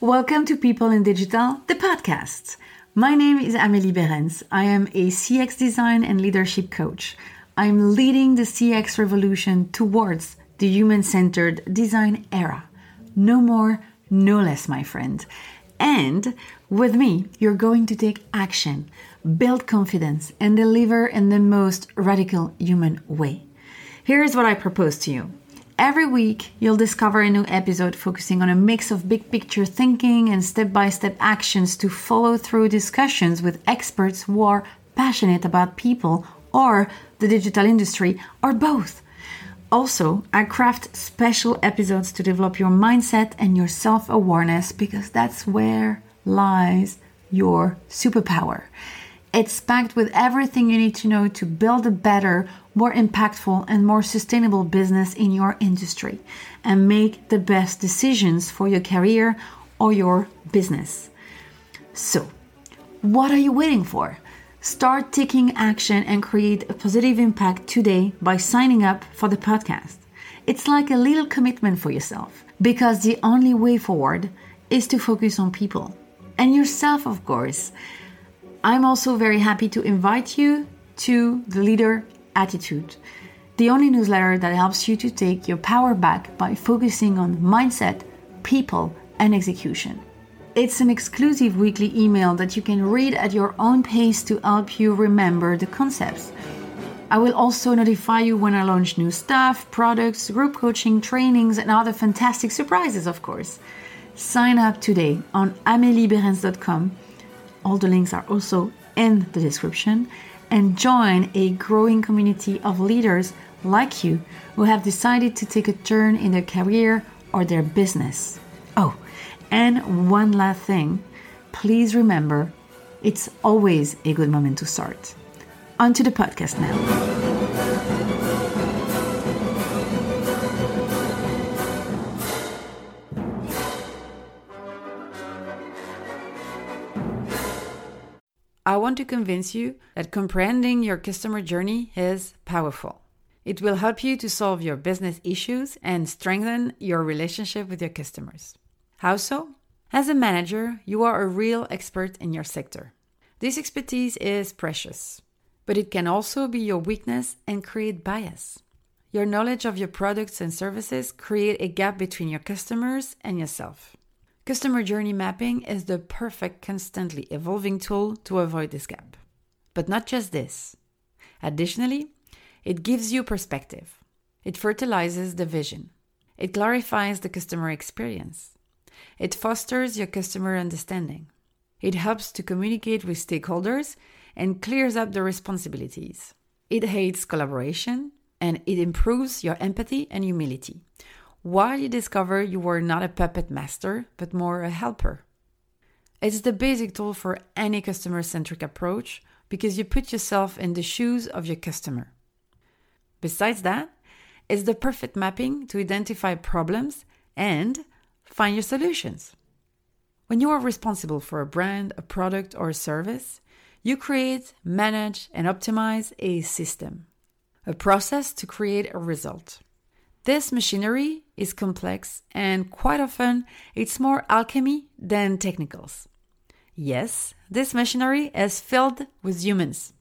Welcome to People in Digital, the podcast. My name is Amélie Beerens. I am a CX design and leadership coach. I'm leading the CX revolution towards the human centered design era. No more, no less, my friend. And with me, you're going to take action, build confidence, and deliver in the most radical human way. Here's what I propose to you. Every week, you'll discover a new episode focusing on a mix of big picture thinking and step by step actions to follow through discussions with experts who are passionate about people or the digital industry or both. Also, I craft special episodes to develop your mindset and your self awareness because that's where lies your superpower. It's packed with everything you need to know to build a better, more impactful, and more sustainable business in your industry and make the best decisions for your career or your business. So, what are you waiting for? Start taking action and create a positive impact today by signing up for the podcast. It's like a little commitment for yourself because the only way forward is to focus on people and yourself, of course. I'm also very happy to invite you to the Leader Attitude, the only newsletter that helps you to take your power back by focusing on mindset, people, and execution. It's an exclusive weekly email that you can read at your own pace to help you remember the concepts. I will also notify you when I launch new stuff, products, group coaching, trainings, and other fantastic surprises, of course. Sign up today on ameliebeerens.com all the links are also in the description. And join a growing community of leaders like you who have decided to take a turn in their career or their business. Oh, and one last thing please remember it's always a good moment to start. On to the podcast now. I want to convince you that comprehending your customer journey is powerful. It will help you to solve your business issues and strengthen your relationship with your customers. How so? As a manager, you are a real expert in your sector. This expertise is precious, but it can also be your weakness and create bias. Your knowledge of your products and services create a gap between your customers and yourself. Customer journey mapping is the perfect, constantly evolving tool to avoid this gap. But not just this. Additionally, it gives you perspective. It fertilizes the vision. It clarifies the customer experience. It fosters your customer understanding. It helps to communicate with stakeholders and clears up the responsibilities. It aids collaboration and it improves your empathy and humility, while you discover you were not a puppet master, but more a helper. It's the basic tool for any customer centric approach because you put yourself in the shoes of your customer. Besides that, it's the perfect mapping to identify problems and find your solutions. When you are responsible for a brand, a product, or a service, you create, manage, and optimize a system, a process to create a result. This machinery is complex and quite often it's more alchemy than technicals. Yes, this machinery is filled with humans.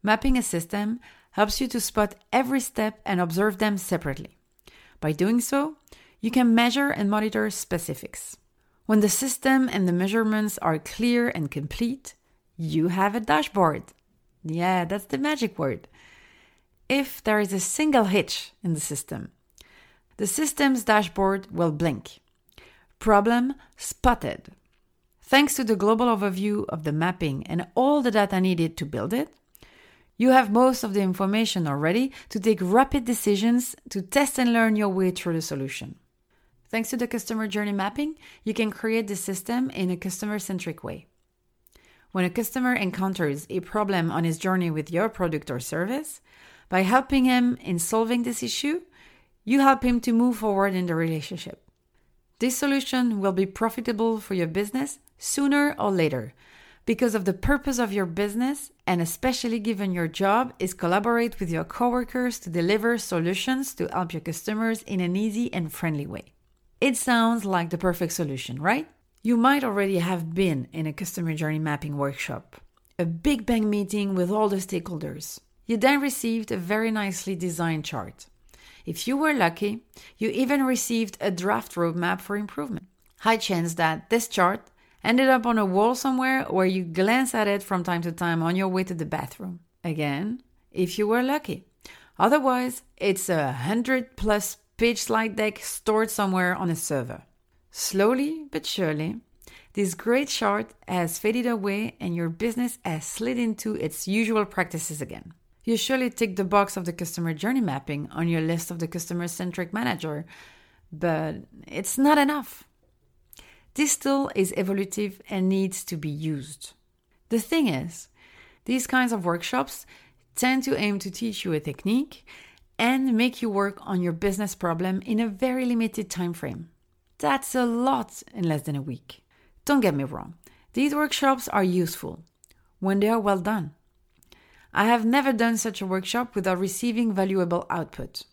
Mapping a system helps you to spot every step and observe them separately. By doing so, you can measure and monitor specifics. When the system and the measurements are clear and complete, you have a dashboard. Yeah, that's the magic word. If there is a single hitch in the system, the system's dashboard will blink. Problem spotted. Thanks to the global overview of the mapping and all the data needed to build it, you have most of the information already to take rapid decisions to test and learn your way through the solution. Thanks to the customer journey mapping, you can create the system in a customer centric way. When a customer encounters a problem on his journey with your product or service, by helping him in solving this issue, you help him to move forward in the relationship. This solution will be profitable for your business sooner or later because of the purpose of your business and especially given your job is collaborate with your coworkers to deliver solutions to help your customers in an easy and friendly way. It sounds like the perfect solution, right? You might already have been in a customer journey mapping workshop, a big bang meeting with all the stakeholders. You then received a very nicely designed chart. If you were lucky, you even received a draft roadmap for improvement. High chance that this chart ended up on a wall somewhere where you glance at it from time to time on your way to the bathroom. Again, if you were lucky. Otherwise, it's a 100 plus page slide deck stored somewhere on a server. Slowly but surely, this great chart has faded away and your business has slid into its usual practices again. You surely tick the box of the customer journey mapping on your list of the customer centric manager, but it's not enough. This tool is evolutive and needs to be used. The thing is, these kinds of workshops tend to aim to teach you a technique and make you work on your business problem in a very limited time frame. That's a lot in less than a week. Don't get me wrong, these workshops are useful when they are well done. I have never done such a workshop without receiving valuable output.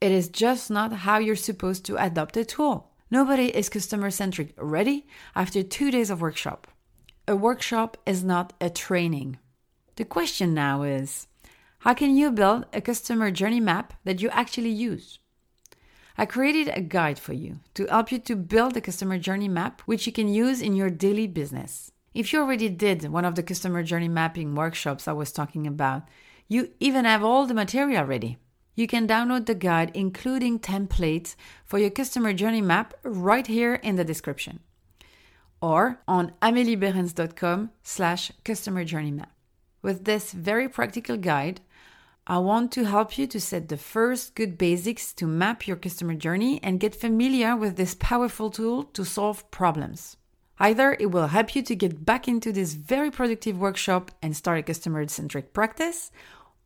It is just not how you're supposed to adopt a tool. Nobody is customer centric already after two days of workshop. A workshop is not a training. The question now is how can you build a customer journey map that you actually use? I created a guide for you to help you to build a customer journey map which you can use in your daily business. If you already did one of the customer journey mapping workshops I was talking about, you even have all the material ready. You can download the guide including templates for your customer journey map right here in the description or on ameliebeerens.com slash customer journey map. With this very practical guide, I want to help you to set the first good basics to map your customer journey and get familiar with this powerful tool to solve problems. Either it will help you to get back into this very productive workshop and start a customer centric practice,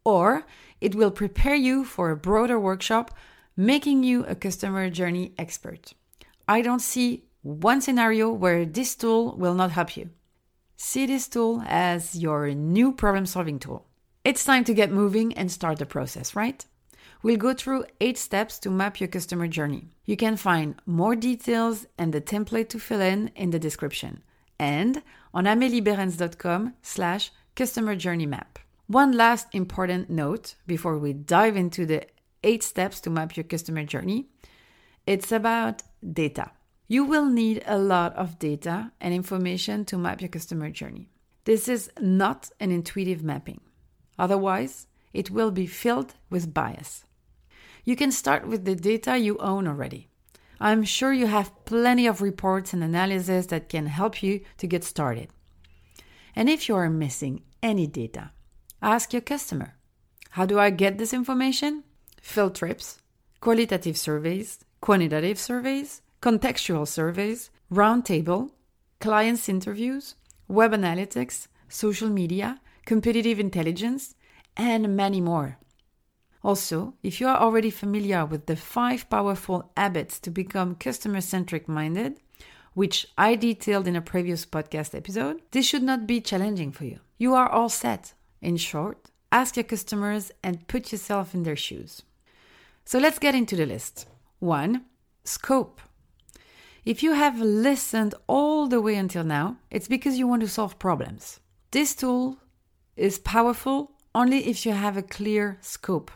or it will prepare you for a broader workshop, making you a customer journey expert. I don't see one scenario where this tool will not help you. See this tool as your new problem solving tool. It's time to get moving and start the process, right? We'll go through eight steps to map your customer journey. You can find more details and the template to fill in in the description and on ameliebeerens.com slash customer journey map. One last important note before we dive into the eight steps to map your customer journey. It's about data. You will need a lot of data and information to map your customer journey. This is not an intuitive mapping. Otherwise, it will be filled with bias. You can start with the data you own already. I'm sure you have plenty of reports and analysis that can help you to get started. And if you are missing any data, ask your customer How do I get this information? Field trips, qualitative surveys, quantitative surveys, contextual surveys, roundtable, clients' interviews, web analytics, social media, competitive intelligence, and many more. Also, if you are already familiar with the five powerful habits to become customer centric minded, which I detailed in a previous podcast episode, this should not be challenging for you. You are all set. In short, ask your customers and put yourself in their shoes. So let's get into the list. One, scope. If you have listened all the way until now, it's because you want to solve problems. This tool is powerful only if you have a clear scope.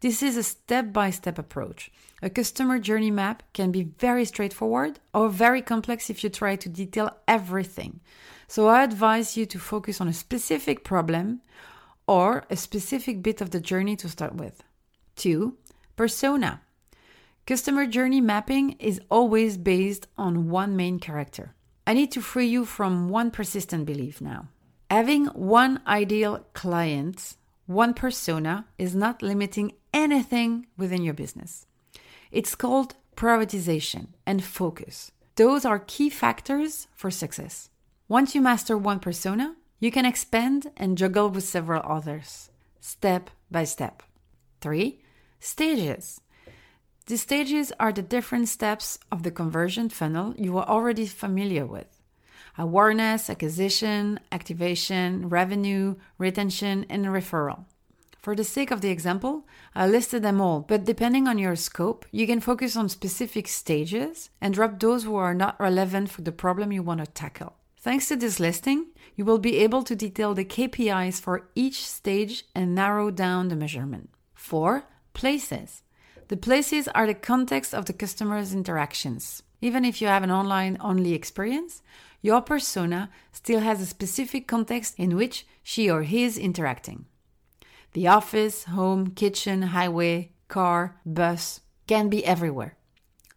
This is a step by step approach. A customer journey map can be very straightforward or very complex if you try to detail everything. So I advise you to focus on a specific problem or a specific bit of the journey to start with. Two, persona. Customer journey mapping is always based on one main character. I need to free you from one persistent belief now. Having one ideal client, one persona, is not limiting anything within your business. It's called prioritization and focus. Those are key factors for success. Once you master one persona, you can expand and juggle with several others, step by step. Three, stages. The stages are the different steps of the conversion funnel you are already familiar with awareness, acquisition, activation, revenue, retention, and referral. For the sake of the example, I listed them all, but depending on your scope, you can focus on specific stages and drop those who are not relevant for the problem you want to tackle. Thanks to this listing, you will be able to detail the KPIs for each stage and narrow down the measurement. 4. Places. The places are the context of the customer's interactions. Even if you have an online only experience, your persona still has a specific context in which she or he is interacting. The office, home, kitchen, highway, car, bus can be everywhere.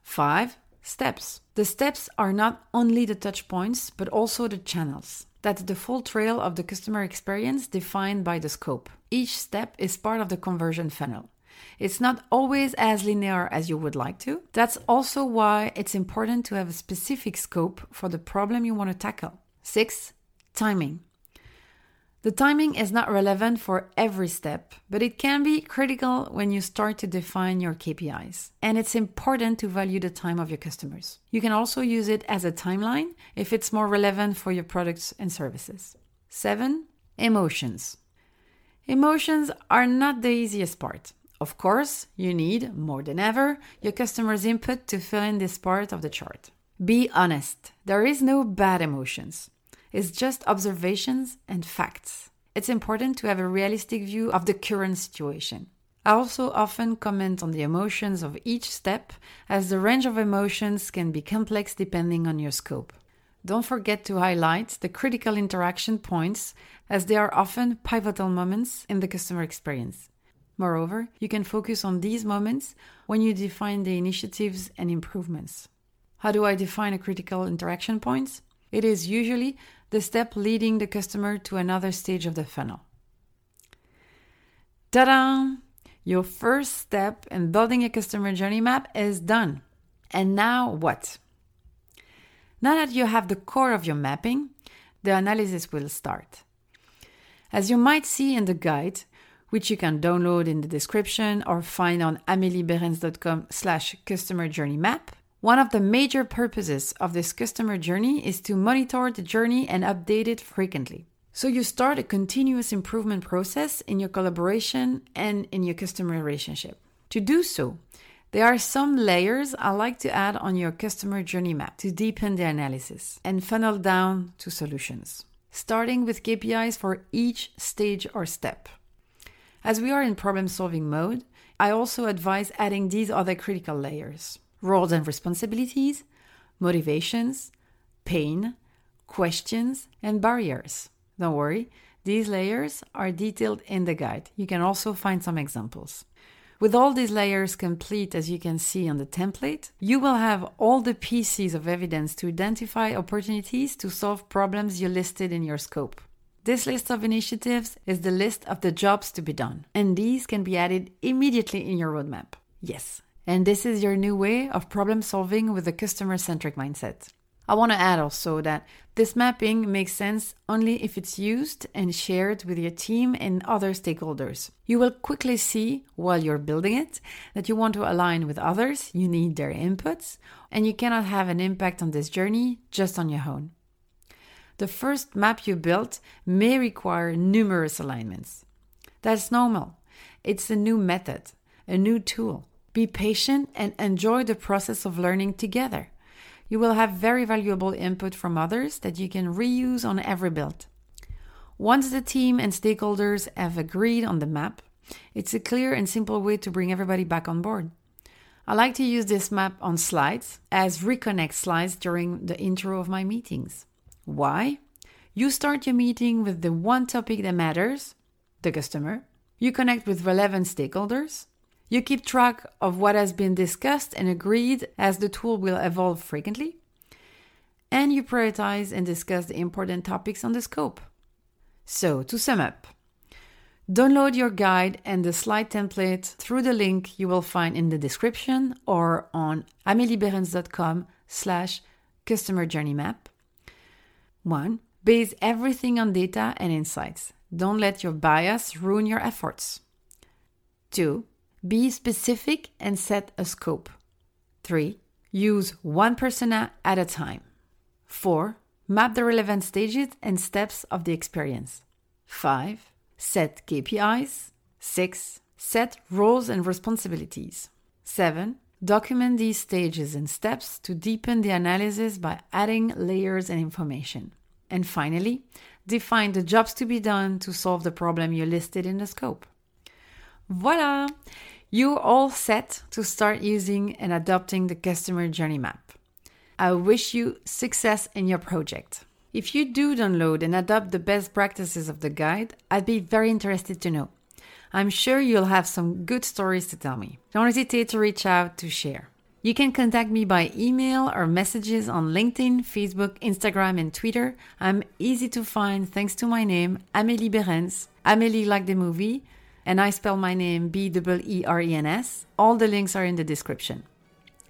5. Steps. The steps are not only the touch points, but also the channels. That's the full trail of the customer experience defined by the scope. Each step is part of the conversion funnel. It's not always as linear as you would like to. That's also why it's important to have a specific scope for the problem you want to tackle. Six, timing. The timing is not relevant for every step, but it can be critical when you start to define your KPIs. And it's important to value the time of your customers. You can also use it as a timeline if it's more relevant for your products and services. Seven, emotions. Emotions are not the easiest part. Of course, you need, more than ever, your customers' input to fill in this part of the chart. Be honest, there is no bad emotions. It's just observations and facts. It's important to have a realistic view of the current situation. I also often comment on the emotions of each step, as the range of emotions can be complex depending on your scope. Don't forget to highlight the critical interaction points, as they are often pivotal moments in the customer experience. Moreover, you can focus on these moments when you define the initiatives and improvements. How do I define a critical interaction point? It is usually the step leading the customer to another stage of the funnel. Ta da! Your first step in building a customer journey map is done. And now what? Now that you have the core of your mapping, the analysis will start. As you might see in the guide, which you can download in the description or find on ameliebeerens.com slash customer journey map. One of the major purposes of this customer journey is to monitor the journey and update it frequently. So you start a continuous improvement process in your collaboration and in your customer relationship. To do so, there are some layers I like to add on your customer journey map to deepen the analysis and funnel down to solutions, starting with KPIs for each stage or step. As we are in problem solving mode, I also advise adding these other critical layers roles and responsibilities, motivations, pain, questions, and barriers. Don't worry, these layers are detailed in the guide. You can also find some examples. With all these layers complete, as you can see on the template, you will have all the pieces of evidence to identify opportunities to solve problems you listed in your scope. This list of initiatives is the list of the jobs to be done, and these can be added immediately in your roadmap. Yes, and this is your new way of problem solving with a customer centric mindset. I want to add also that this mapping makes sense only if it's used and shared with your team and other stakeholders. You will quickly see while you're building it that you want to align with others, you need their inputs, and you cannot have an impact on this journey just on your own the first map you built may require numerous alignments. That's normal. It's a new method, a new tool. Be patient and enjoy the process of learning together. You will have very valuable input from others that you can reuse on every build. Once the team and stakeholders have agreed on the map, it's a clear and simple way to bring everybody back on board. I like to use this map on slides as reconnect slides during the intro of my meetings. Why? You start your meeting with the one topic that matters, the customer. You connect with relevant stakeholders. You keep track of what has been discussed and agreed as the tool will evolve frequently. And you prioritize and discuss the important topics on the scope. So, to sum up, download your guide and the slide template through the link you will find in the description or on ameliebeerens.com slash customer journey map. 1. Base everything on data and insights. Don't let your bias ruin your efforts. 2. Be specific and set a scope. 3. Use one persona at a time. 4. Map the relevant stages and steps of the experience. 5. Set KPIs. 6. Set roles and responsibilities. 7. Document these stages and steps to deepen the analysis by adding layers and information. And finally, define the jobs to be done to solve the problem you listed in the scope. Voila! You're all set to start using and adopting the customer journey map. I wish you success in your project. If you do download and adopt the best practices of the guide, I'd be very interested to know. I'm sure you'll have some good stories to tell me. Don't hesitate to reach out to share. You can contact me by email or messages on LinkedIn, Facebook, Instagram, and Twitter. I'm easy to find thanks to my name, Amélie Beerens. Amélie like the movie, and I spell my name B E E R E N S. All the links are in the description.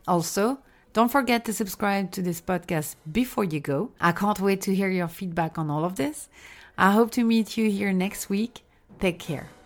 Also, don't forget to subscribe to this podcast before you go. I can't wait to hear your feedback on all of this. I hope to meet you here next week. Take care.